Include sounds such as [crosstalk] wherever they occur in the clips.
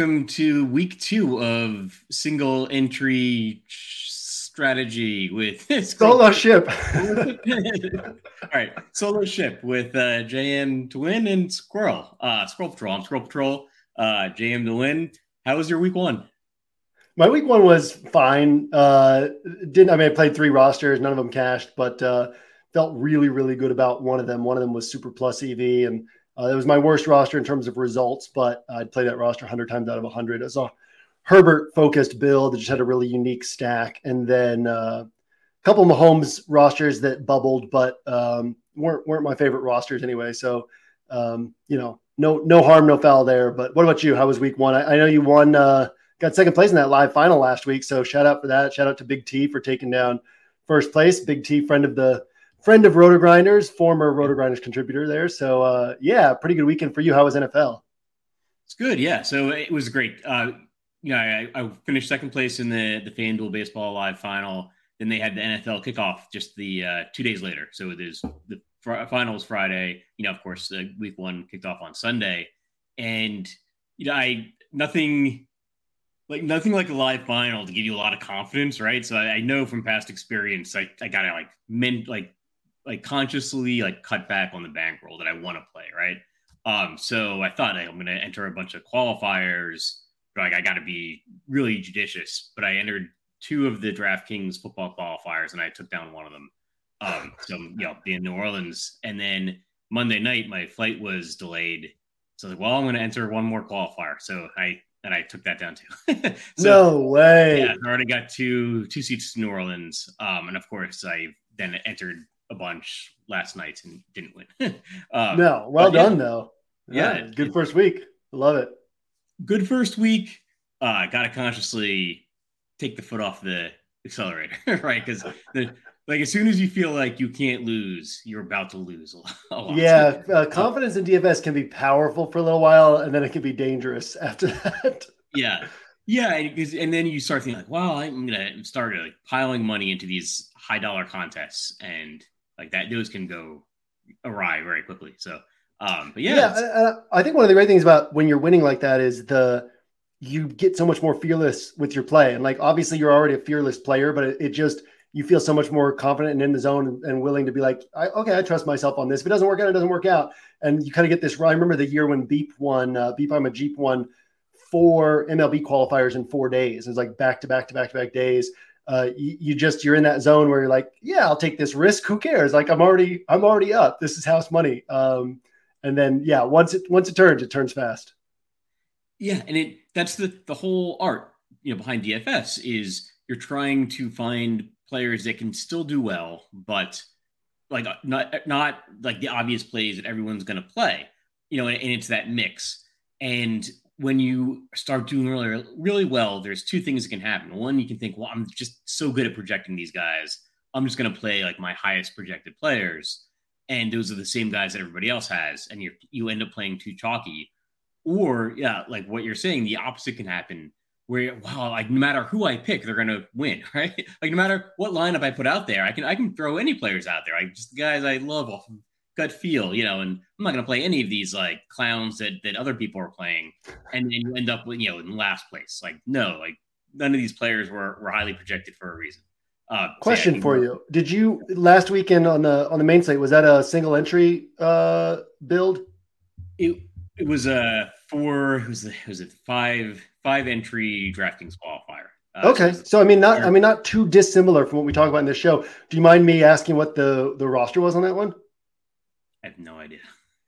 Welcome to week two of single entry strategy with [laughs] solo ship. [laughs] All right, solo ship with uh, JM to win and Squirrel. Uh, Squirrel Patrol. I'm Squirrel Patrol. Uh, JM to win. How was your week one? My week one was fine. Uh, didn't I mean I played three rosters, none of them cashed, but uh, felt really really good about one of them. One of them was super plus EV and uh, it was my worst roster in terms of results, but I'd play that roster 100 times out of 100. It was a Herbert focused build that just had a really unique stack. And then uh, a couple of Mahomes rosters that bubbled, but um, weren't, weren't my favorite rosters anyway. So, um, you know, no, no harm, no foul there. But what about you? How was week one? I, I know you won, uh, got second place in that live final last week. So shout out for that. Shout out to Big T for taking down first place. Big T, friend of the friend of Roto Grinders, former Roto Grinders contributor there. So uh, yeah, pretty good weekend for you. How was NFL? It's good, yeah. So it was great. Uh, you know, I, I, finished second place in the the FanDuel Baseball Live Final. Then they had the NFL kickoff just the uh, two days later. So there's the fr- finals Friday. You know, of course, the week one kicked off on Sunday, and you know, I nothing like nothing like a live final to give you a lot of confidence, right? So I, I know from past experience, I, I gotta like meant like like consciously like cut back on the bankroll that I want to play, right? Um, so I thought I'm going to enter a bunch of qualifiers, but like I got to be really judicious. But I entered two of the DraftKings football qualifiers, and I took down one of them. Um, so you know, being New Orleans, and then Monday night my flight was delayed. So I was like, well, I'm going to enter one more qualifier. So I and I took that down too. [laughs] so, no way. Yeah, I already got two two seats to New Orleans. Um, and of course I then entered a bunch last night and didn't win. um, [laughs] no, well done yeah, though. Yeah, yeah good it, first week. Love it. Good first week. Uh, Got to consciously take the foot off the accelerator, [laughs] right? Because the like as soon as you feel like you can't lose, you're about to lose a lot. [laughs] Yeah, uh, confidence in DFS can be powerful for a little while, and then it can be dangerous after that. yeah, yeah, and then you start thinking like, "Wow, I'm gonna start like piling money into these high dollar contests," and like that those can go awry very quickly. So, um, but yeah, yeah, I, I think one of the great things about when you're winning like that is the you get so much more fearless with your play, and like obviously you're already a fearless player, but it, it just you feel so much more confident and in the zone and, and willing to be like, I, okay, I trust myself on this. If it doesn't work out, it doesn't work out. And you kind of get this. I remember the year when Beep won, uh, Beep I'm a Jeep won four MLB qualifiers in four days. It was like back to back to back to back days uh, you, you, just you're in that zone where you're like, yeah, I'll take this risk. Who cares? Like I'm already I'm already up. This is house money. Um, and then yeah, once it once it turns, it turns fast. Yeah, and it that's the the whole art you know behind DFS is you're trying to find players that can still do well, but like uh, not not like the obvious plays that everyone's going to play. You know, and, and it's that mix. And when you start doing really, really well, there's two things that can happen. One, you can think, well, I'm just so good at projecting these guys. I'm just going to play like my highest projected players. and those are the same guys that everybody else has, and you you end up playing too chalky. Or yeah, like what you're saying, the opposite can happen where wow, like no matter who I pick, they're gonna win, [laughs] right? Like no matter what lineup I put out there, I can I can throw any players out there. I just the guys I love off of gut feel, you know, and I'm not gonna play any of these like clowns that that other people are playing, and then you end up with you know in last place. Like no, like none of these players were were highly projected for a reason. Uh, Question so yeah, for you: Did you last weekend on the on the main site was that a single entry uh, build? It it was a four. It was it was a five five entry DraftKings qualifier. Uh, okay, so, so I mean, not I mean, not too dissimilar from what we talk about in this show. Do you mind me asking what the the roster was on that one? I have no idea.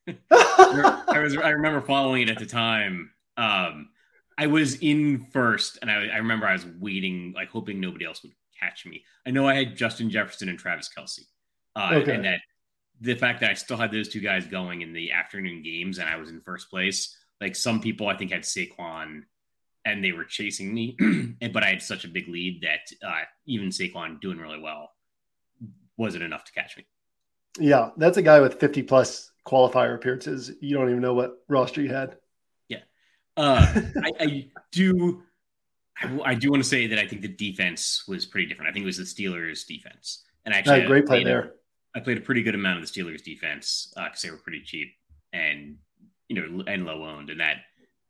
[laughs] I was I remember following it at the time. Um, I was in first, and I, I remember I was waiting, like hoping nobody else would catch me. I know I had Justin Jefferson and Travis Kelce, uh, okay. and that the fact that I still had those two guys going in the afternoon games, and I was in first place. Like some people, I think had Saquon, and they were chasing me, [clears throat] but I had such a big lead that uh, even Saquon doing really well wasn't enough to catch me. Yeah, that's a guy with 50 plus qualifier appearances. You don't even know what roster you had. Yeah. Uh, I, I, do. I, I, do want to say that I think the defense was pretty different. I think it was the Steelers' defense, and actually, great play there. A, I played a pretty good amount of the Steelers' defense because uh, they were pretty cheap and you know and low owned, and that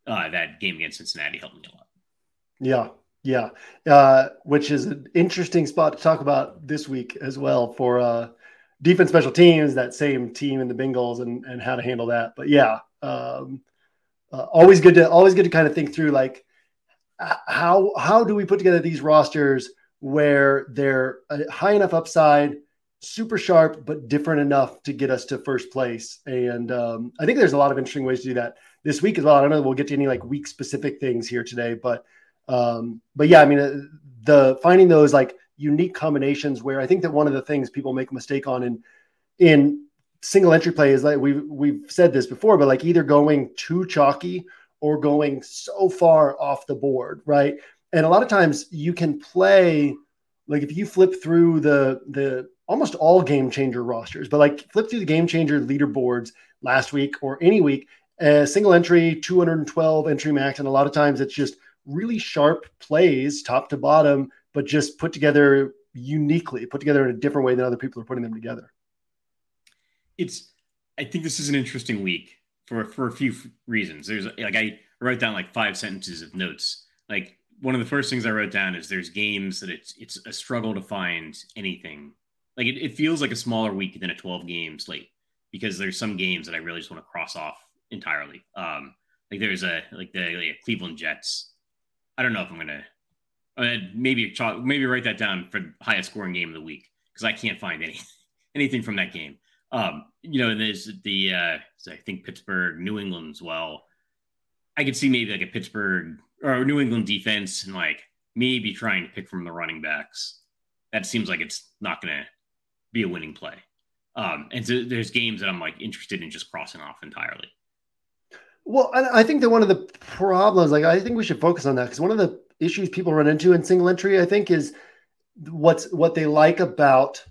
uh, that game against Cincinnati helped me a lot. Yeah, yeah, uh, which is an interesting spot to talk about this week as well for uh, defense special teams, that same team in the Bengals and, and how to handle that. But yeah, um, uh, always good to always good to kind of think through like how how do we put together these rosters where they're high enough upside, super sharp, but different enough to get us to first place. And um, I think there's a lot of interesting ways to do that this week as well. I don't know we'll get to any like week specific things here today, but um, but yeah, I mean uh, the finding those like unique combinations where I think that one of the things people make a mistake on in in single entry play is like we've we've said this before, but like either going too chalky or going so far off the board, right? And a lot of times you can play like if you flip through the the almost all game changer rosters, but like flip through the game changer leaderboards last week or any week, a single entry, 212 entry max, and a lot of times it's just really sharp plays top to bottom but just put together uniquely, put together in a different way than other people are putting them together. It's, I think this is an interesting week for for a few reasons. There's like I wrote down like five sentences of notes. Like one of the first things I wrote down is there's games that it's it's a struggle to find anything. Like it, it feels like a smaller week than a 12 game slate because there's some games that I really just want to cross off entirely. Um, like there's a like the like Cleveland Jets. I don't know if I'm gonna uh, maybe maybe write that down for highest scoring game of the week because I can't find any [laughs] anything from that game. Um, you know, there's the uh, I think Pittsburgh, New England as well. I could see maybe like a Pittsburgh or New England defense and like maybe trying to pick from the running backs. That seems like it's not going to be a winning play. Um, and so there's games that I'm like interested in just crossing off entirely. Well, I think that one of the problems, like I think we should focus on that because one of the issues people run into in single entry, I think, is what's what they like about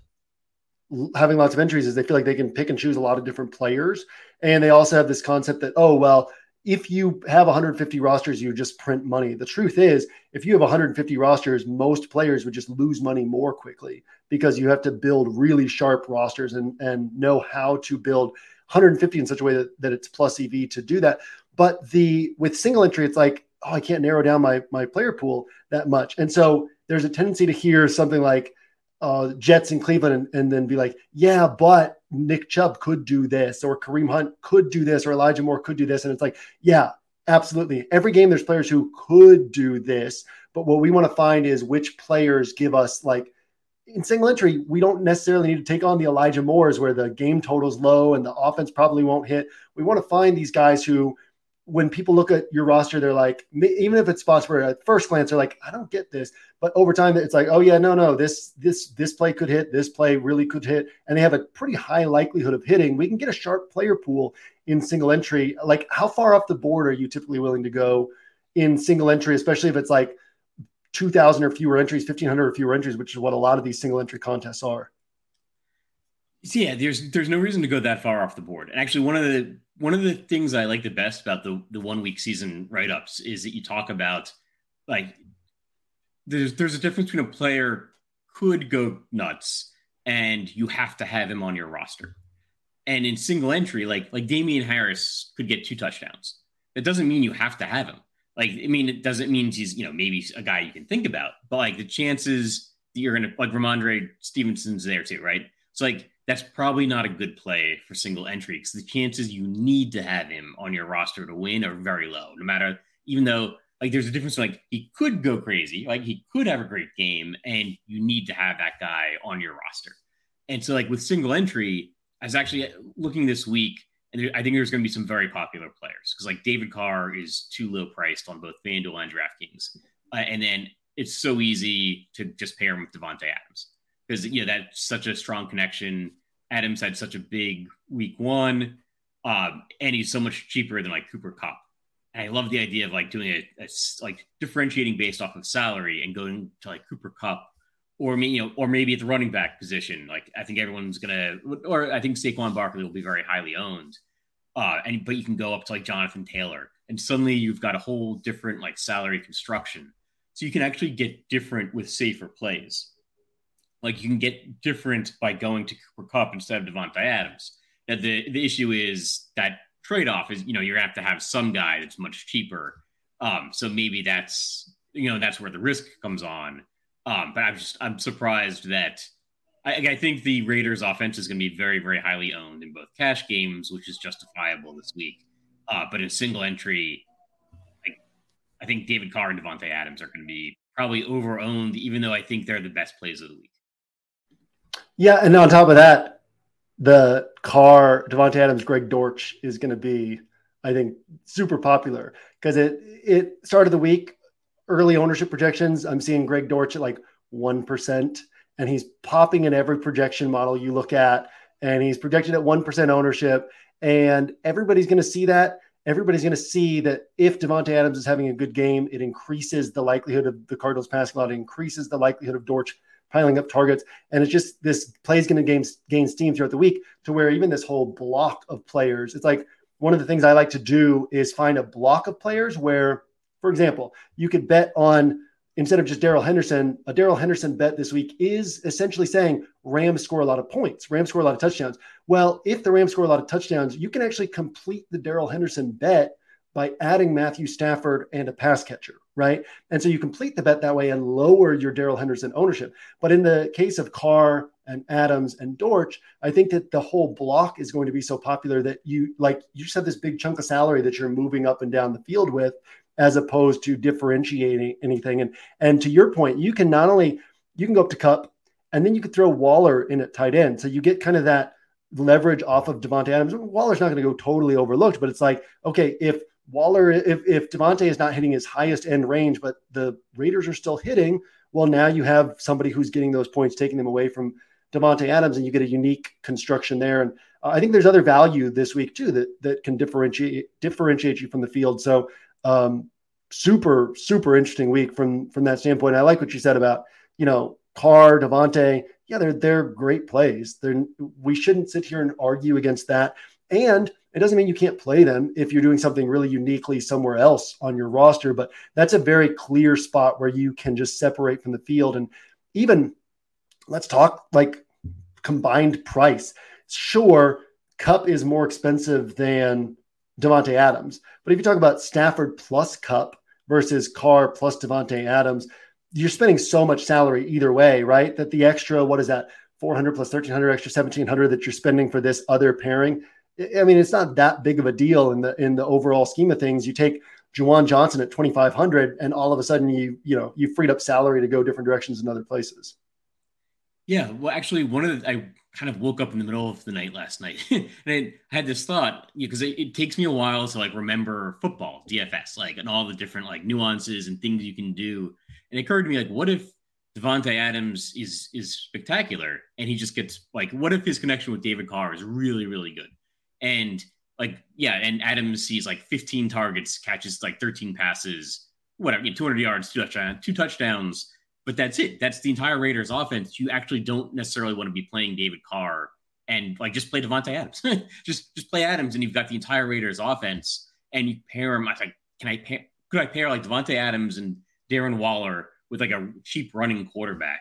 having lots of entries is they feel like they can pick and choose a lot of different players, and they also have this concept that oh well, if you have 150 rosters, you just print money. The truth is, if you have 150 rosters, most players would just lose money more quickly because you have to build really sharp rosters and and know how to build 150 in such a way that, that it's plus EV to do that. But the with single entry, it's like oh, I can't narrow down my my player pool that much. And so there's a tendency to hear something like uh, Jets in Cleveland and, and, then be like, yeah, but Nick Chubb could do this, or Kareem Hunt could do this, or Elijah Moore could do this. And it's like, yeah, absolutely. Every game there's players who could do this. But what we want to find is which players give us like in single entry, we don't necessarily need to take on the Elijah Moores where the game total's low and the offense probably won't hit. We want to find these guys who when people look at your roster, they're like, even if it's spots where at first glance they're like, I don't get this, but over time it's like, oh yeah, no, no, this this this play could hit, this play really could hit, and they have a pretty high likelihood of hitting. We can get a sharp player pool in single entry. Like, how far off the board are you typically willing to go in single entry, especially if it's like two thousand or fewer entries, fifteen hundred or fewer entries, which is what a lot of these single entry contests are. So yeah, there's there's no reason to go that far off the board. And actually, one of the one of the things I like the best about the the one week season write ups is that you talk about like there's there's a difference between a player could go nuts and you have to have him on your roster. And in single entry, like like Damien Harris could get two touchdowns. That doesn't mean you have to have him. Like I mean, it doesn't mean he's you know maybe a guy you can think about, but like the chances that you're gonna like Rhamondre Stevenson's there too, right? So like that's probably not a good play for single entry because the chances you need to have him on your roster to win are very low. No matter even though like there's a difference like he could go crazy, like he could have a great game, and you need to have that guy on your roster. And so like with single entry, I was actually looking this week, and I think there's going to be some very popular players because like David Carr is too low priced on both FanDuel and DraftKings, uh, and then it's so easy to just pair him with Davante Adams because you know that's such a strong connection. Adams had such a big week one, um, and he's so much cheaper than like Cooper Kupp. And I love the idea of like doing a, like differentiating based off of salary and going to like Cooper Kupp or me, you know, or maybe at the running back position. Like I think everyone's gonna, or I think Saquon Barkley will be very highly owned. Uh, and but you can go up to like Jonathan Taylor, and suddenly you've got a whole different like salary construction. So you can actually get different with safer plays. Like you can get different by going to Cooper Kupp instead of Davante Adams. Now the the issue is that trade off is you know you're gonna have to have some guy that's much cheaper. Um, so maybe that's you know that's where the risk comes on. Um, but I'm just I'm surprised that I, I think the Raiders' offense is going to be very very highly owned in both cash games, which is justifiable this week. Uh, but in single entry, I, I think David Carr and Davante Adams are going to be probably over owned, even though I think they're the best plays of the week. Yeah, and on top of that, the Carr Davante Adams Greg Dortch is going to be, I think, super popular because it it started the week early ownership projections, I'm seeing Greg Dortch at like 1%, and he's popping in every projection model you look at, and he's projected at 1% ownership. And everybody's going to see that. Everybody's going to see that if Davante Adams is having a good game, it increases the likelihood of the Cardinals passing a lot. It increases the likelihood of Dortch piling up targets. And it's just this play is going to gain, gain steam throughout the week to where even this whole block of players, it's like one of the things I like to do is find a block of players where for example, you could bet on instead of just Darrell Henderson, a Darrell Henderson bet this week is essentially saying Rams score a lot of points, Rams score a lot of touchdowns. Well, if the Rams score a lot of touchdowns, you can actually complete the Darrell Henderson bet by adding Matthew Stafford and a pass catcher, right? And so you complete the bet that way and lower your Darrell Henderson ownership. But in the case of Carr and Adams and Dortch, I think that the whole block is going to be so popular that you like you just have this big chunk of salary that you're moving up and down the field with as opposed to differentiating anything. And and to your point, you can not only you can go up to Kupp, and then you could throw Waller in at tight end. So you get kind of that leverage off of Davante Adams. Waller's not going to go totally overlooked, but it's like, okay, if Waller, if, if Davante is not hitting his highest end range, but the Raiders are still hitting, well, now you have somebody who's getting those points, taking them away from Davante Adams, and you get a unique construction there. And uh, I think there's other value this week too that that can differentiate differentiate you from the field. So um, super, super interesting week from from that standpoint. I like what you said about you know Carr, Davante. Yeah, they're they're great plays. They're we shouldn't sit here and argue against that. And it doesn't mean you can't play them if you're doing something really uniquely somewhere else on your roster. But that's a very clear spot where you can just separate from the field. And even let's talk like combined price. Sure, Kupp is more expensive than Davante Adams. But if you talk about Stafford plus Kupp versus Carr plus Davante Adams, you're spending so much salary either way, right? That the extra, what is that, 400 plus 1300, extra 1700 that you're spending for this other pairing. I mean, it's not that big of a deal in the in the overall scheme of things. You take Juwan Johnson at 2500 and all of a sudden you you know you freed up salary to go different directions in other places. Yeah, well, actually, one of the I kind of woke up in the middle of the night last night [laughs] and I had this thought because it, it, takes me a while to like remember football DFS like and all the different like nuances and things you can do. And it occurred to me like, what if Davante Adams is is spectacular and he just gets like, what if his connection with David Carr is really really good and like yeah, and Adams sees like 15 targets, catches like 13 passes, whatever, you know, 200 yards, two touchdowns, two touchdowns but that's it. That's the entire Raiders offense. You actually don't necessarily want to be playing David Carr and like just play Davante Adams. [laughs] just just play Adams, and you've got the entire Raiders offense, and you pair him. I like, can I pair? Could I pair like Davante Adams and Darren Waller with like a cheap running quarterback,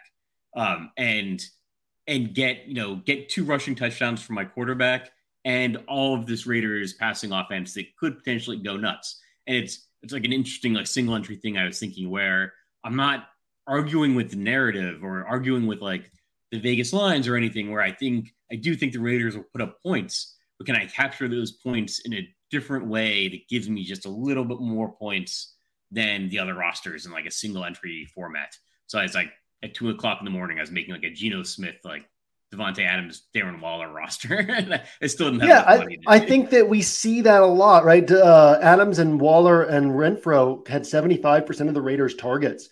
um, and and get you know get two rushing touchdowns from my quarterback and all of this Raiders passing offense that could potentially go nuts. And it's it's like an interesting like single entry thing I was thinking where I'm not arguing with the narrative or arguing with like the Vegas lines or anything where I think I do think the Raiders will put up points, but can I capture those points in a different way that gives me just a little bit more points than the other rosters in like a single entry format? So it's like at two o'clock in the morning, I was making like a Geno Smith like Davante Adams, Darren Waller roster. [laughs] I still didn't yeah, I, I think that we see that a lot, right? Uh, Adams and Waller and Renfrow had 75% of the Raiders' targets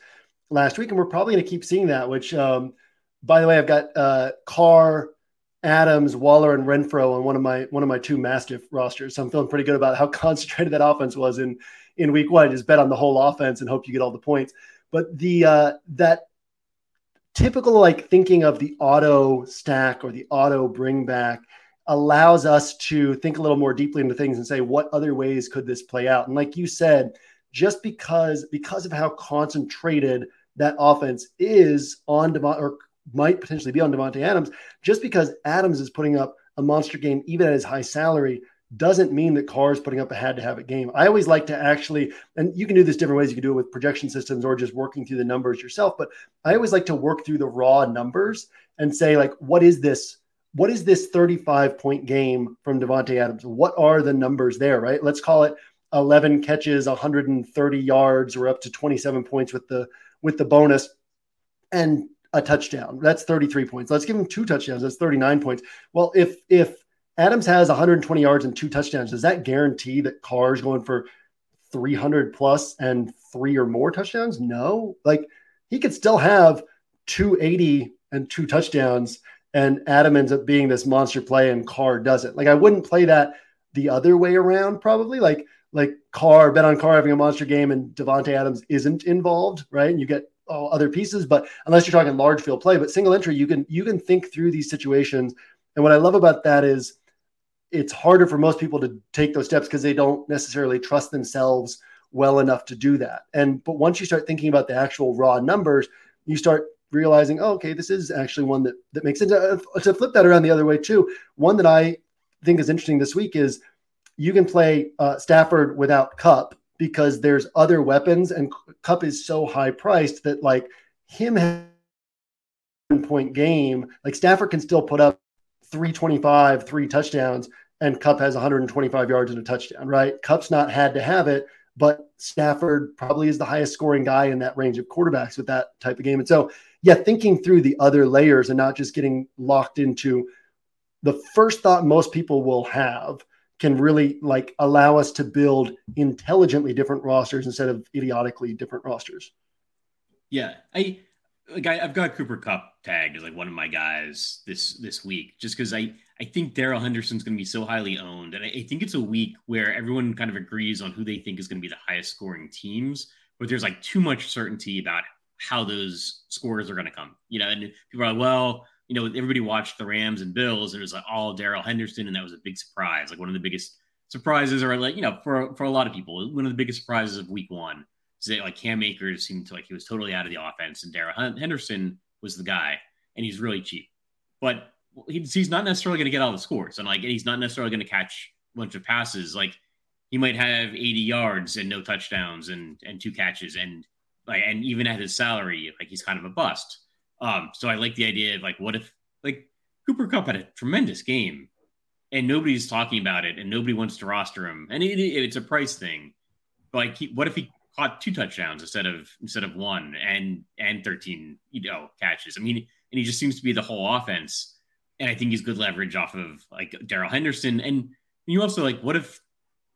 last week, and we're probably going to keep seeing that. Which, um, by the way, I've got uh, Carr, Adams, Waller, and Renfrow on one of my one of my two Mastiff rosters. So I'm feeling pretty good about how [laughs] concentrated that offense was in in week one. I just bet on the whole offense and hope you get all the points. But the uh, that typical like thinking of the auto stack or the auto bring back allows us to think a little more deeply into things and say what other ways could this play out? And like you said just because because of how concentrated that offense is on Devon or might potentially be on Davante Adams just because Adams is putting up a monster game even at his high salary doesn't mean that Carr is putting up a had to have it game. I always like to actually, and you can do this different ways. You can do it with projection systems or just working through the numbers yourself. But I always like to work through the raw numbers and say, like, what is this? What is this 35 point game from Davante Adams? What are the numbers there, right? Let's call it 11 catches, 130 yards, or up to 27 points with the with the bonus, and a touchdown. That's 33 points. Let's give him two touchdowns. That's 39 points. Well, if if Adams has 120 yards and two touchdowns. Does that guarantee that Carr's going for 300 plus and three or more touchdowns? No. Like he could still have 280 and two touchdowns, and Adam ends up being this monster play, and Carr doesn't. Like I wouldn't play that the other way around, probably. Like like Carr, bet on Carr having a monster game, and Davante Adams isn't involved, right? And you get all other pieces, but unless you're talking large field play, but single entry, you can you can think through these situations. And what I love about that is it's harder for most people to take those steps because they don't necessarily trust themselves well enough to do that. And but once you start thinking about the actual raw numbers, you start realizing, oh, okay, this is actually one that that makes sense. Uh, to flip that around the other way too, one that I think is interesting this week is you can play uh, Stafford without Kupp because there's other weapons, and Kupp is so high priced that like him point game, like Stafford can still put up 325, three touchdowns, and Kupp has 125 yards and a touchdown, right? Kupp's not had to have it, but Stafford probably is the highest scoring guy in that range of quarterbacks with that type of game. And so, yeah, thinking through the other layers and not just getting locked into the first thought most people will have can really like allow us to build intelligently different rosters instead of idiotically different rosters. Yeah, I like I, have got Cooper Kupp tagged as like one of my guys this this week, just because I I think Darrell Henderson's going to be so highly owned, and I, I, think it's a week where everyone kind of agrees on who they think is going to be the highest scoring teams, but there's like too much certainty about how those scores are going to come. You know, and people are like, well, you know, everybody watched the Rams and Bills, and it was like all Darrell Henderson, and that was a big surprise, like one of the biggest surprises, or like you know, for for a lot of people, one of the biggest surprises of Week One Is that like Cam Akers seemed to like he was totally out of the offense, and Darrell Henderson was the guy, and he's really cheap, but he's, he's not necessarily going to get all the scores, and like he's not necessarily going to catch a bunch of passes. Like he might have 80 yards and no touchdowns and and two catches, and like and even at his salary, like he's kind of a bust. Um, so I like the idea of like what if like Cooper Kupp had a tremendous game, and nobody's talking about it, and nobody wants to roster him, and it, it, it's a price thing. Like, he, what if he caught two touchdowns instead of instead of one and and 13 you know catches. I mean and he just seems to be the whole offense. And i think he's good leverage off of like Darrell Henderson. And you also like what if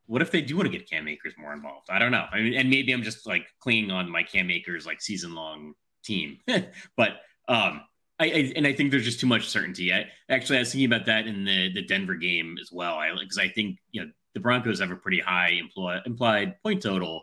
what if they do want to get cam akers more involved? I don't know. I mean, and maybe i'm just like clinging on my cam akers like season long team. [laughs] But um I, I, and I think there's just too much certainty. I actually I was thinking about that in the the Denver game as well. I because I think you know the Broncos have a pretty high impl- implied point total,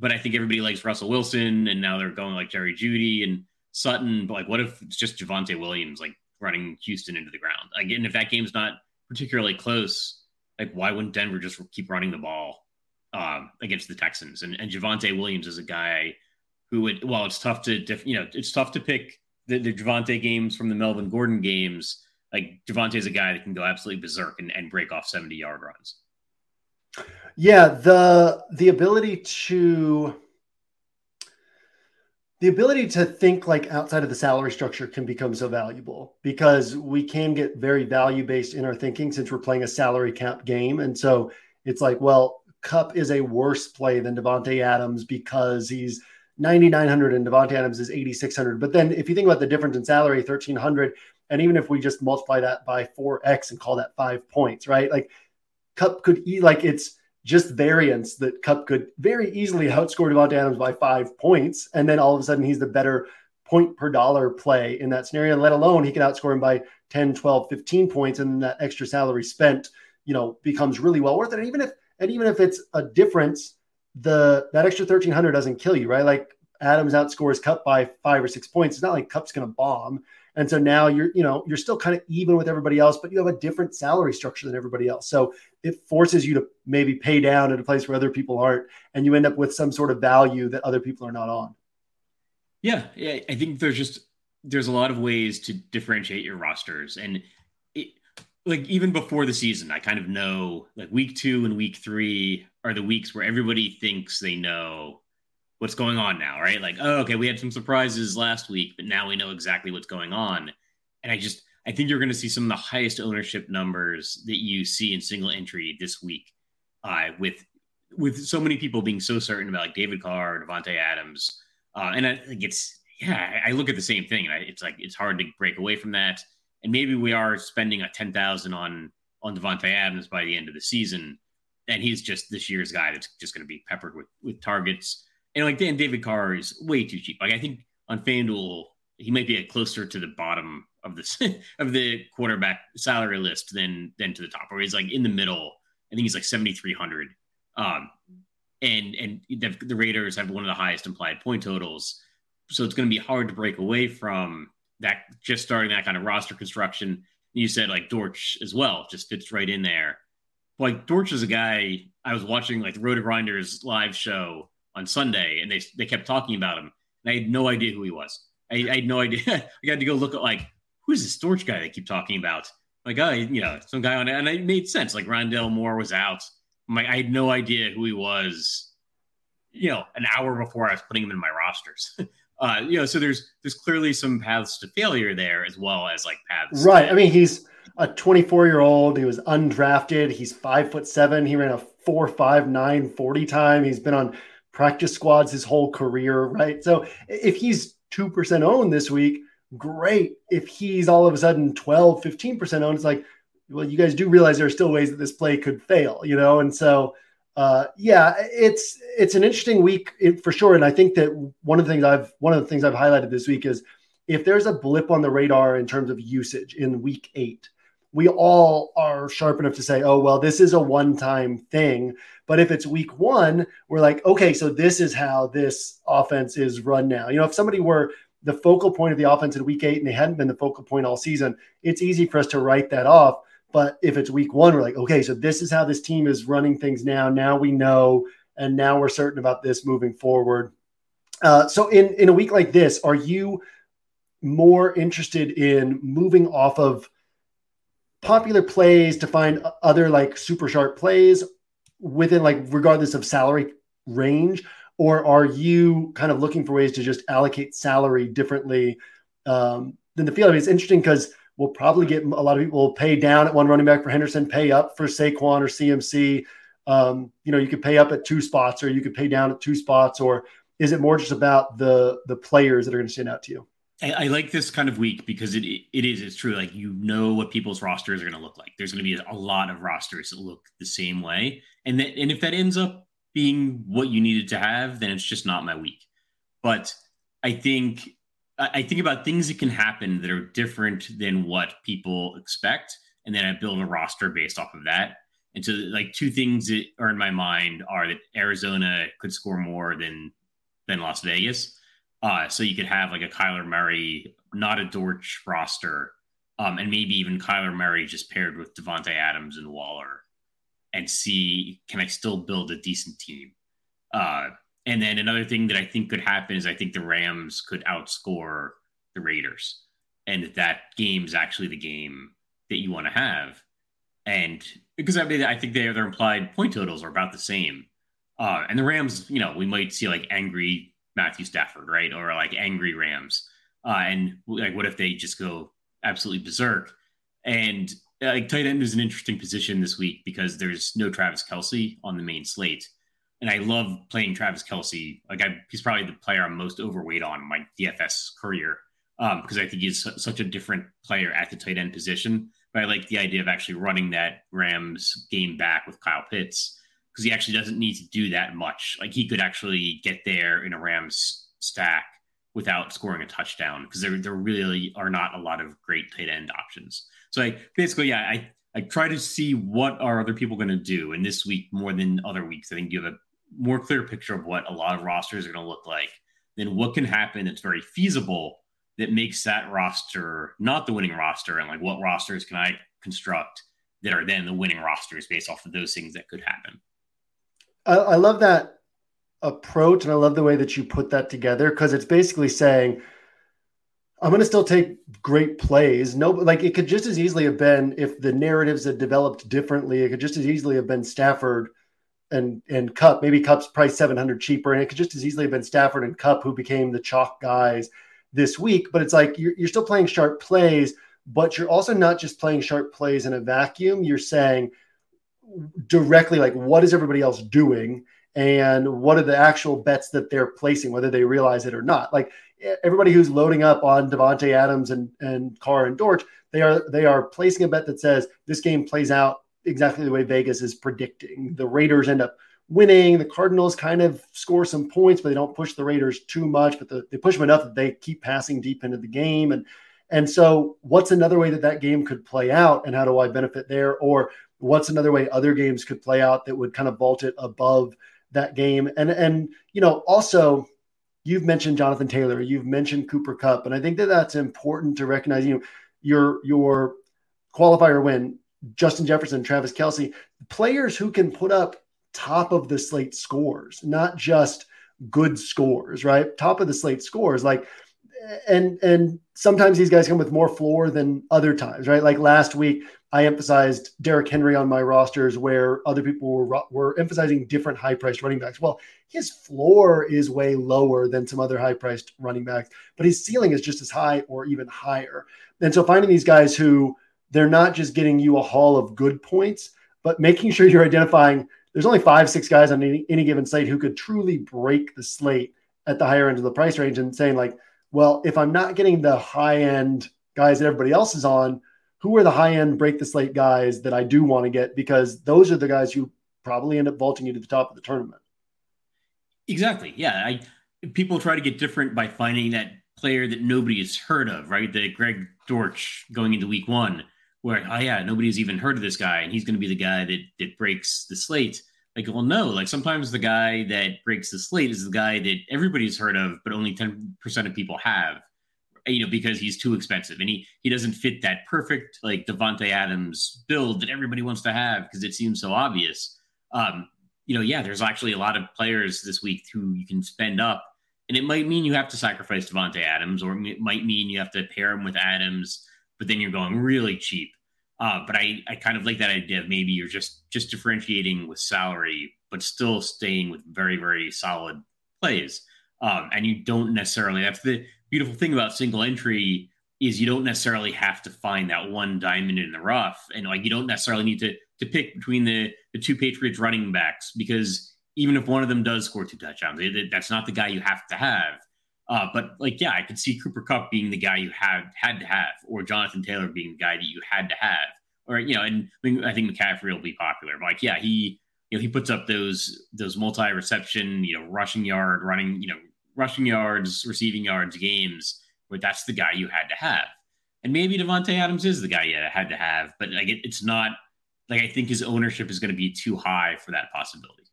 but I think everybody likes Russell Wilson, and now they're going like Jerry Jeudy and Sutton. But like, what if it's just Javonte Williams like running Houston into the ground. Again, if that game's not particularly close, like why wouldn't Denver just keep running the ball um, against the Texans? And, and Javonte Williams is a guy who would, well, it's tough to, you know, it's tough to pick the, the Javonte games from the Melvin Gordon games. Like Javonte is a guy that can go absolutely berserk and, and break off 70 yard runs. Yeah, the the ability to the ability to think like outside of the salary structure can become so valuable because we can get very value based in our thinking since we're playing a salary cap game. And so it's like, well, Kupp is a worse play than Davante Adams because he's 9,900 and Davante Adams is 8,600. But then if you think about the difference in salary, 1,300, and even if we just multiply that by 4x and call that five points, right? Like Kupp could eat like it's just variance that Kupp could very easily outscore Davante Adams by five points. And then all of a sudden he's the better point per dollar play in that scenario, let alone he can outscore him by 10, 12, 15 points. And that extra salary spent, you know, becomes really well worth it. And even if, and even if it's a difference, the, that extra 1300 doesn't kill you, right? Like Adams outscores Kupp by five or six points. It's not like Kupp's going to bomb. And so now you're, you know, you're still kind of even with everybody else, but you have a different salary structure than everybody else. So it forces you to maybe pay down at a place where other people aren't, and you end up with some sort of value that other people are not on. Yeah, yeah. I think there's just there's a lot of ways to differentiate your rosters, and it, like even before the season, I kind of know like week two and week three are the weeks where everybody thinks they know what's going on now, right? Like, oh, okay, we had some surprises last week, but now we know exactly what's going on. And I just, I think you're going to see some of the highest ownership numbers that you see in single entry this week, uh, with with so many people being so certain about like David Carr, Davante Adams, uh, and I think it's yeah, I look at the same thing, and I, it's like it's hard to break away from that. And maybe we are spending a ten thousand on on Davante Adams by the end of the season, and he's just this year's guy that's just going to be peppered with with targets and like Dan David Carr is way too cheap. Like I think on FanDuel he might be closer to the bottom of the [laughs] of the quarterback salary list than than to the top, or he's like in the middle. I think he's like seventy three hundred. Um, and and the, the Raiders have one of the highest implied point totals, so it's going to be hard to break away from that. Just starting that kind of roster construction. You said like Dortch as well, just fits right in there. Like Dortch is a guy I was watching like the Roto Grinders live show on Sunday, and they they kept talking about him, and I had no idea who he was. I, I had no idea. [laughs] I got to go look at like who's this Dortch guy they keep talking about? Like, oh, you know, some guy on it, and it made sense. Like Rondale Moore was out. I'm like, I had no idea who he was. You know, an hour before I was putting him in my rosters. [laughs] uh, you know, so there's there's clearly some paths to failure there as well as like paths. Right. To- I mean, he's a 24 year old. He was undrafted. He's five foot seven. He ran a four five nine 40 time. He's been on practice squads his whole career, right? So if he's 2% owned this week, great. If he's all of a sudden 12, 15% owned, it's like, well, you guys do realize there are still ways that this play could fail, you know? And so, uh, yeah, it's it's an interesting week for sure. And I think that one of the things I've one of the things I've highlighted this week is if there's a blip on the radar in terms of usage in week eight, we all are sharp enough to say, oh, well, this is a one time thing. But if it's week one, we're like, okay, so this is how this offense is run now. You know, if somebody were the focal point of the offense in week eight and they hadn't been the focal point all season, it's easy for us to write that off. But if it's week one, we're like, okay, so this is how this team is running things now. Now we know, and now we're certain about this moving forward. Uh, so in in a week like this, are you more interested in moving off of popular plays to find other like super sharp plays within like regardless of salary range or are you kind of looking for ways to just allocate salary differently um, than the field? I mean, it's interesting because we'll probably get a lot of people pay down at one running back for Henderson, pay up for Saquon or CMC. Um, you know, you could pay up at two spots, or you could pay down at two spots, or is it more just about the the players that are going to stand out to you? I, like this kind of week because it it is it's true. Like you know what people's rosters are going to look like. There's going to be a lot of rosters that look the same way, and that and if that ends up being what you needed to have, then it's just not my week. But I think I think about things that can happen that are different than what people expect, and then I build a roster based off of that. And so, like two things that are in my mind are that Arizona could score more than than Las Vegas uh, so you could have like a Kyler Murray, not a Dortch roster, um, and maybe even Kyler Murray just paired with Davante Adams and Waller, and see can I still build a decent team. Uh, and then another thing that I think could happen is I think the Rams could outscore the Raiders, and that game is actually the game that you want to have. And because I mean, I think their their implied point totals are about the same. Uh, and the Rams, you know, we might see like angry Matthew Stafford, right, or like angry Rams. Uh, and like, what if they just go absolutely berserk? And like tight end is an interesting position this week because there's no Travis Kelce on the main slate, and I love playing Travis Kelce. Like I, he's probably the player I'm most overweight on my DFS career because um, I think he's such a different player at the tight end position. But I like the idea of actually running that Rams game back with Kyle Pitts because he actually doesn't need to do that much. Like he could actually get there in a Rams stack without scoring a touchdown because there, there really are not a lot of great tight end options. So I basically, yeah, I, I try to see what are other people going to do. And this week, more than other weeks, I think you have a more clear picture of what a lot of rosters are going to look like. Then what can happen that's very feasible that makes that roster not the winning roster, and like what rosters can I construct that are then the winning rosters based off of those things that could happen. I, I love that approach, and I love the way that you put that together because it's basically saying. I'm going to still take great plays. No, like it could just as easily have been if the narratives had developed differently. It could just as easily have been Stafford and and Kupp. Maybe Kupp's price 700 cheaper, and it could just as easily have been Stafford and Kupp who became the chalk guys this week. But it's like you're, you're still playing sharp plays, but you're also not just playing sharp plays in a vacuum. You're saying directly, like, what is everybody else doing? And what are the actual bets that they're placing, whether they realize it or not? Like everybody who's loading up on Davante Adams and, and Carr and Dortch, they are they are placing a bet that says this game plays out exactly the way Vegas is predicting. The Raiders end up winning. The Cardinals kind of score some points, but they don't push the Raiders too much. But the, they push them enough that they keep passing deep into the game. And and so, what's another way that that game could play out, and how do I benefit there? Or what's another way other games could play out that would kind of vault it above that game? And and you know, also, you've mentioned Jonathan Taylor, you've mentioned Cooper Kupp and I think that that's important to recognize. You know, your your qualifier win, Justin Jefferson, Travis Kelce players who can put up top of the slate scores, not just good scores, right? Top of the slate scores, like and and sometimes these guys come with more floor than other times, right? Like last week, I emphasized Derrick Henry on my rosters where other people were were emphasizing different high priced running backs. Well, his floor is way lower than some other high priced running backs, but his ceiling is just as high or even higher. And so finding these guys who they're not just getting you a haul of good points, but making sure you're identifying there's only five, six guys on any, any given slate who could truly break the slate at the higher end of the price range and saying, like, well, if I'm not getting the high end guys that everybody else is on, who are the high end break the slate guys that I do want to get? Because those are the guys who probably end up vaulting you to the top of the tournament. Exactly. Yeah. I people try to get different by finding that player that nobody has heard of, right? The Greg Dortch going into week one where oh yeah nobody's even heard of this guy and he's going to be the guy that that breaks the slate like well no like sometimes the guy that breaks the slate is the guy that everybody's heard of but only 10% of people have you know because he's too expensive and he he doesn't fit that perfect like Davante Adams build that everybody wants to have because it seems so obvious um you know yeah there's actually a lot of players this week who you can spend up and it might mean you have to sacrifice Davante Adams or it might mean you have to pair him with Adams but then you're going really cheap. Uh, but I, I kind of like that idea of maybe you're just just differentiating with salary, but still staying with very very solid plays. Um, and you don't necessarily. That's the beautiful thing about single entry is you don't necessarily have to find that one diamond in the rough, and like you don't necessarily need to to pick between the the two Patriots running backs because even if one of them does score two touchdowns, that's not the guy you have to have. Uh, but like, yeah, I could see Cooper Kupp being the guy you had had to have, or Jonathan Taylor being the guy that you had to have, or you know, and I think McCaffrey will be popular. But like, yeah, he you know he puts up those those multi reception, you know, rushing yard, running, you know, rushing yards, receiving yards games where that's the guy you had to have. And maybe Davante Adams is the guy you had to have, but like it, it's not like I think his ownership is going to be too high for that possibility.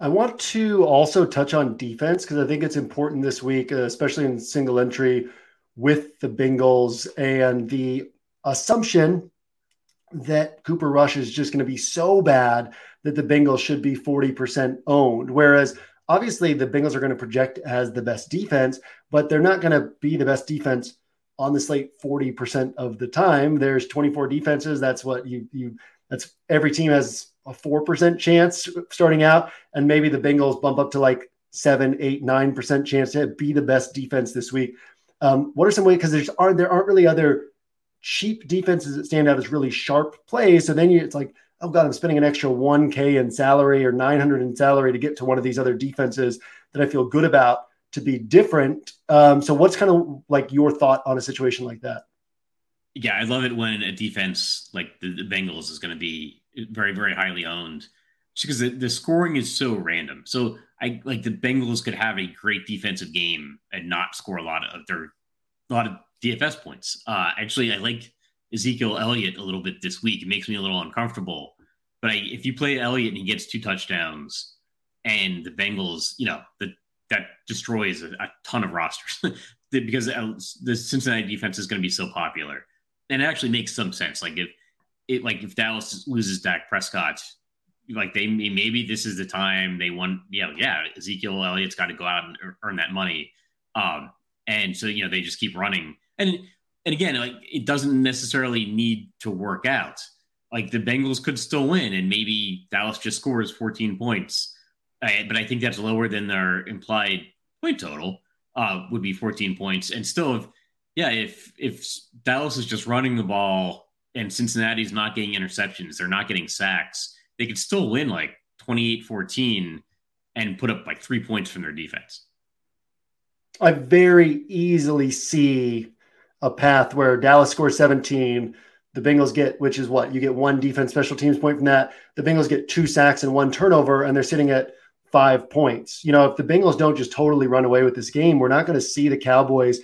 I want to also touch on defense because I think it's important this week, uh, especially in single entry with the Bengals and the assumption that Cooper Rush is just going to be so bad that the Bengals should be 40% owned. Whereas obviously the Bengals are going to project as the best defense, but they're not going to be the best defense on the slate 40% of the time. There's 24 defenses. That's what you you that's every team has a 4% chance starting out. And maybe the Bengals bump up to like seven, eight, nine percent chance to be the best defense this week. Um, what are some ways? Because there's aren't there aren't really other cheap defenses that stand out as really sharp plays. So then you, it's like, oh god, I'm spending an extra 1K in salary or 900 in salary to get to one of these other defenses that I feel good about to be different. Um, so what's kind of like your thought on a situation like that? Yeah, I love it when a defense like the, the Bengals is going to be very, very highly owned because the, the scoring is so random. So I like the Bengals could have a great defensive game and not score a lot of their a lot of DFS points. Uh, actually, I like Ezekiel Elliott a little bit this week. It makes me a little uncomfortable. But I, if you play Elliott and he gets two touchdowns, and the Bengals, you know, the, that destroys a, a ton of rosters [laughs] because the Cincinnati defense is going to be so popular, and it actually makes some sense. Like if it, like if Dallas loses Dak Prescott, like they maybe this is the time they want you know yeah Ezekiel Elliott's got to go out and earn that money um and so you know they just keep running and and again like it doesn't necessarily need to work out. Like the Bengals could still win and maybe Dallas just scores 14 points. I, but I think that's lower than their implied point total uh would be 14 points. And still if yeah if if Dallas is just running the ball and Cincinnati's not getting interceptions they're not getting sacks they could still win like 28 14 and put up like three points from their defense. I very easily see a path where Dallas scores 17. The Bengals get, which is what you get one defense special teams point from that. The Bengals get two sacks and one turnover, and they're sitting at five points. You know, if the Bengals don't just totally run away with this game, we're not going to see the Cowboys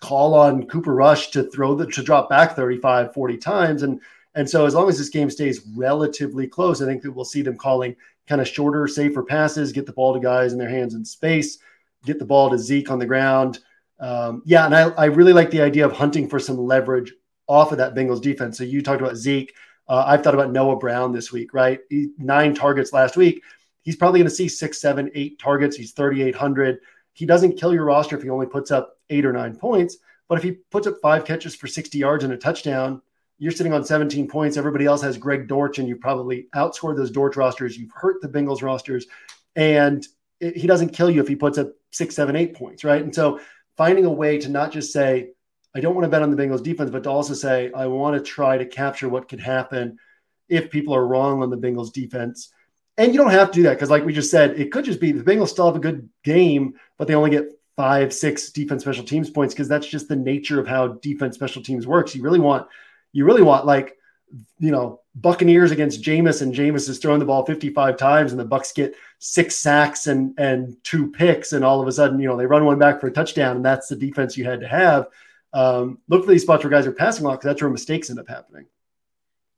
call on Cooper Rush to throw the to drop back 35, 40 times. And and so, as long as this game stays relatively close, I think that we'll see them calling kind of shorter, safer passes, get the ball to guys in their hands in space, get the ball to Zeke on the ground. Um, yeah, and I, I, really like the idea of hunting for some leverage off of that Bengals defense. So you talked about Zeke. Uh, I've thought about Noah Brown this week, right? He, nine targets last week. He's probably going to see six, seven, eight targets. He's 3,800. He doesn't kill your roster if he only puts up eight or nine points. But if he puts up five catches for 60 yards and a touchdown, you're sitting on 17 points. Everybody else has Greg Dortch, and you probably outscored those Dortch rosters. You've hurt the Bengals rosters, and it, he doesn't kill you if he puts up six, seven, eight points, right? And so finding a way to not just say, I don't want to bet on the Bengals defense, but to also say, I want to try to capture what could happen if people are wrong on the Bengals defense. And you don't have to do that because, like we just said, it could just be the Bengals still have a good game, but they only get five, six defense special teams points because that's just the nature of how defense special teams works. You really want you really want like you know Buccaneers against Jameis, and Jameis is throwing the ball 55 times, and the Bucks get six sacks and and two picks, and all of a sudden, you know, they run one back for a touchdown, and that's the defense you had to have. Um, look for these spots where guys are passing a lot because that's where mistakes end up happening.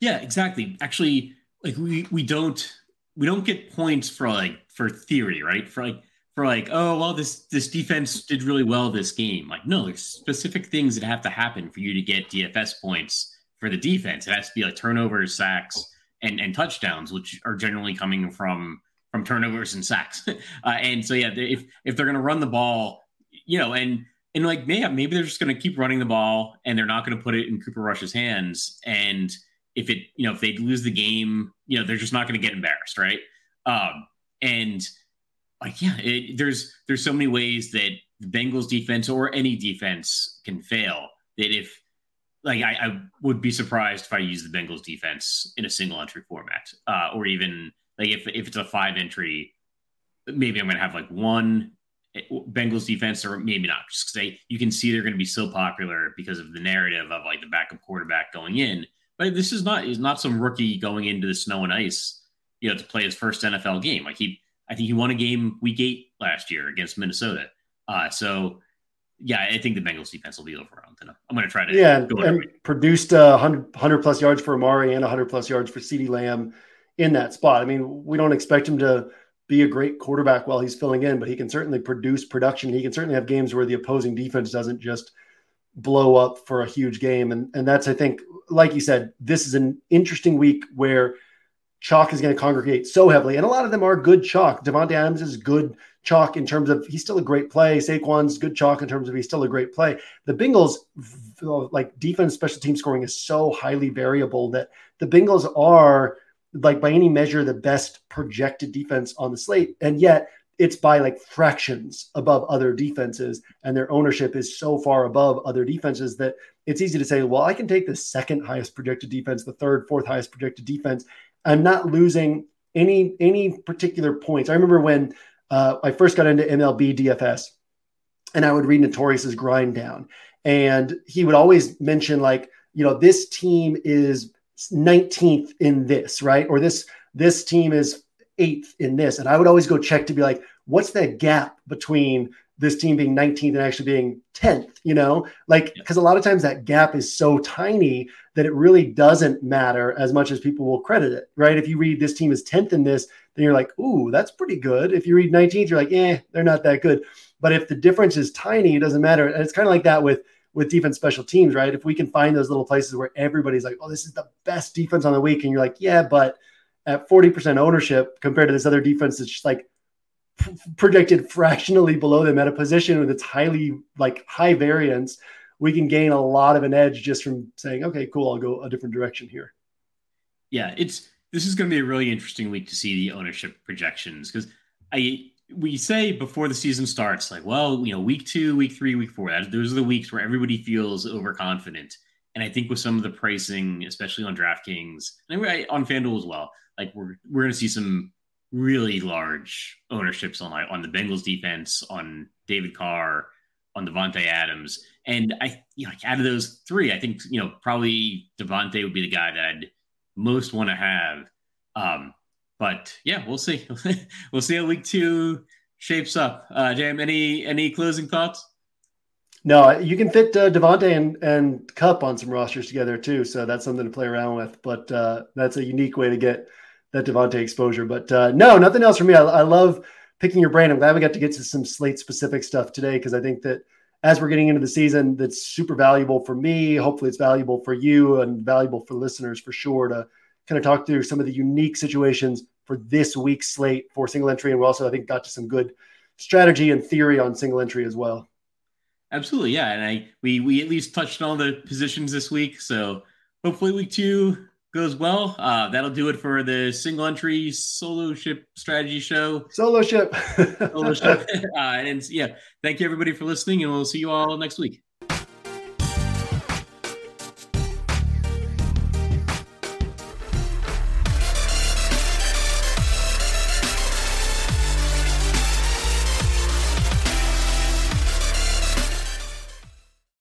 Yeah, exactly. Actually, like we we don't we don't get points for like for theory, right? For like for like, oh well, this this defense did really well this game. Like, no, there's specific things that have to happen for you to get DFS points for the defense. It has to be like turnovers, sacks, and and touchdowns, which are generally coming from from turnovers and sacks. [laughs] uh, and so yeah, if if they're going to run the ball, you know, and and like yeah, maybe they're just going to keep running the ball and they're not going to put it in Cooper Rush's hands. And if it you know if they lose the game, you know, they're just not going to get embarrassed, right? Um, and like yeah, it, there's there's so many ways that the Bengals defense or any defense can fail. That if like I, I, would be surprised if I use the Bengals defense in a single entry format, uh, or even like if if it's a five entry, maybe I'm going to have like one eh, Bengals defense, or maybe not. Just say you can see they're going to be so popular because of the narrative of like the backup quarterback going in. But this is not is not some rookie going into the snow and ice, you know, to play his first NFL game. Like he, I think he won a game week eight last year against Minnesota. Uh, so yeah, I think the Bengals defense will be overwhelmed. And I'm going to try to yeah, and produced uh, 100, 100 plus yards for Amari and 100 plus yards for CeeDee Lamb in that spot. I mean, we don't expect him to be a great quarterback while he's filling in, but he can certainly produce production. He can certainly have games where the opposing defense doesn't just blow up for a huge game. And, and that's, I think, like you said, this is an interesting week where chalk is going to congregate so heavily. And a lot of them are good chalk. Davante Adams is good chalk in terms of he's still a great play. Saquon's good chalk in terms of he's still a great play. The Bengals, like defense, special team scoring is so highly variable that the Bengals are like by any measure the best projected defense on the slate, and yet it's by like fractions above other defenses, and their ownership is so far above other defenses that it's easy to say, well, I can take the second highest projected defense, the third, fourth highest projected defense. I'm not losing any any particular points. I remember when uh, I first got into MLB DFS, and I would read Notorious's grind down, and he would always mention like, you know, this team is 19th in this, right? Or this this team is eighth in this, and I would always go check to be like, what's that gap between this team being 19th and actually being 10th, you know, like because a lot of times that gap is so tiny that it really doesn't matter as much as people will credit it, right? If you read this team is 10th in this, then you're like, ooh, that's pretty good. If you read 19th, you're like, eh, they're not that good. But if the difference is tiny, it doesn't matter. And it's kind of like that with with defense special teams, right? If we can find those little places where everybody's like, oh, this is the best defense on the week, and you're like, yeah, but at 40% ownership compared to this other defense it's just like projected fractionally below them at a position with its highly like high variance, we can gain a lot of an edge just from saying, okay, cool, I'll go a different direction here. Yeah, it's this is going to be a really interesting week to see the ownership projections because I we say before the season starts, like, well, you know, week two, week three, week four, that, those are the weeks where everybody feels overconfident. And I think with some of the pricing, especially on DraftKings and on FanDuel as well, like we're we're going to see some really large ownerships on on the Bengals defense, on David Carr, on Davante Adams, and I you know out of those three, I think you know probably Davante would be the guy that I'd most want to have. Um, but yeah, we'll see. [laughs] we'll see how week two shapes up. Uh, Jam, any any closing thoughts? No, you can fit uh, Davante and, and Kupp on some rosters together too, so that's something to play around with. But uh, that's a unique way to get that Davante exposure. But uh, no, nothing else for me. I, I, love picking your brain. I'm glad we got to get to some slate specific stuff today because I think that as we're getting into the season, that's super valuable for me. Hopefully, it's valuable for you and valuable for listeners for sure to kind of talk through some of the unique situations for this week's slate for single entry. And we also, I think, got to some good strategy and theory on single entry as well. Absolutely, yeah. And I we we at least touched on all the positions this week. So hopefully week two goes well. Uh, that'll do it for the single entry solo ship strategy show. Solo ship. solo ship. [laughs] Uh, and yeah, thank you everybody for listening, and we'll see you all next week.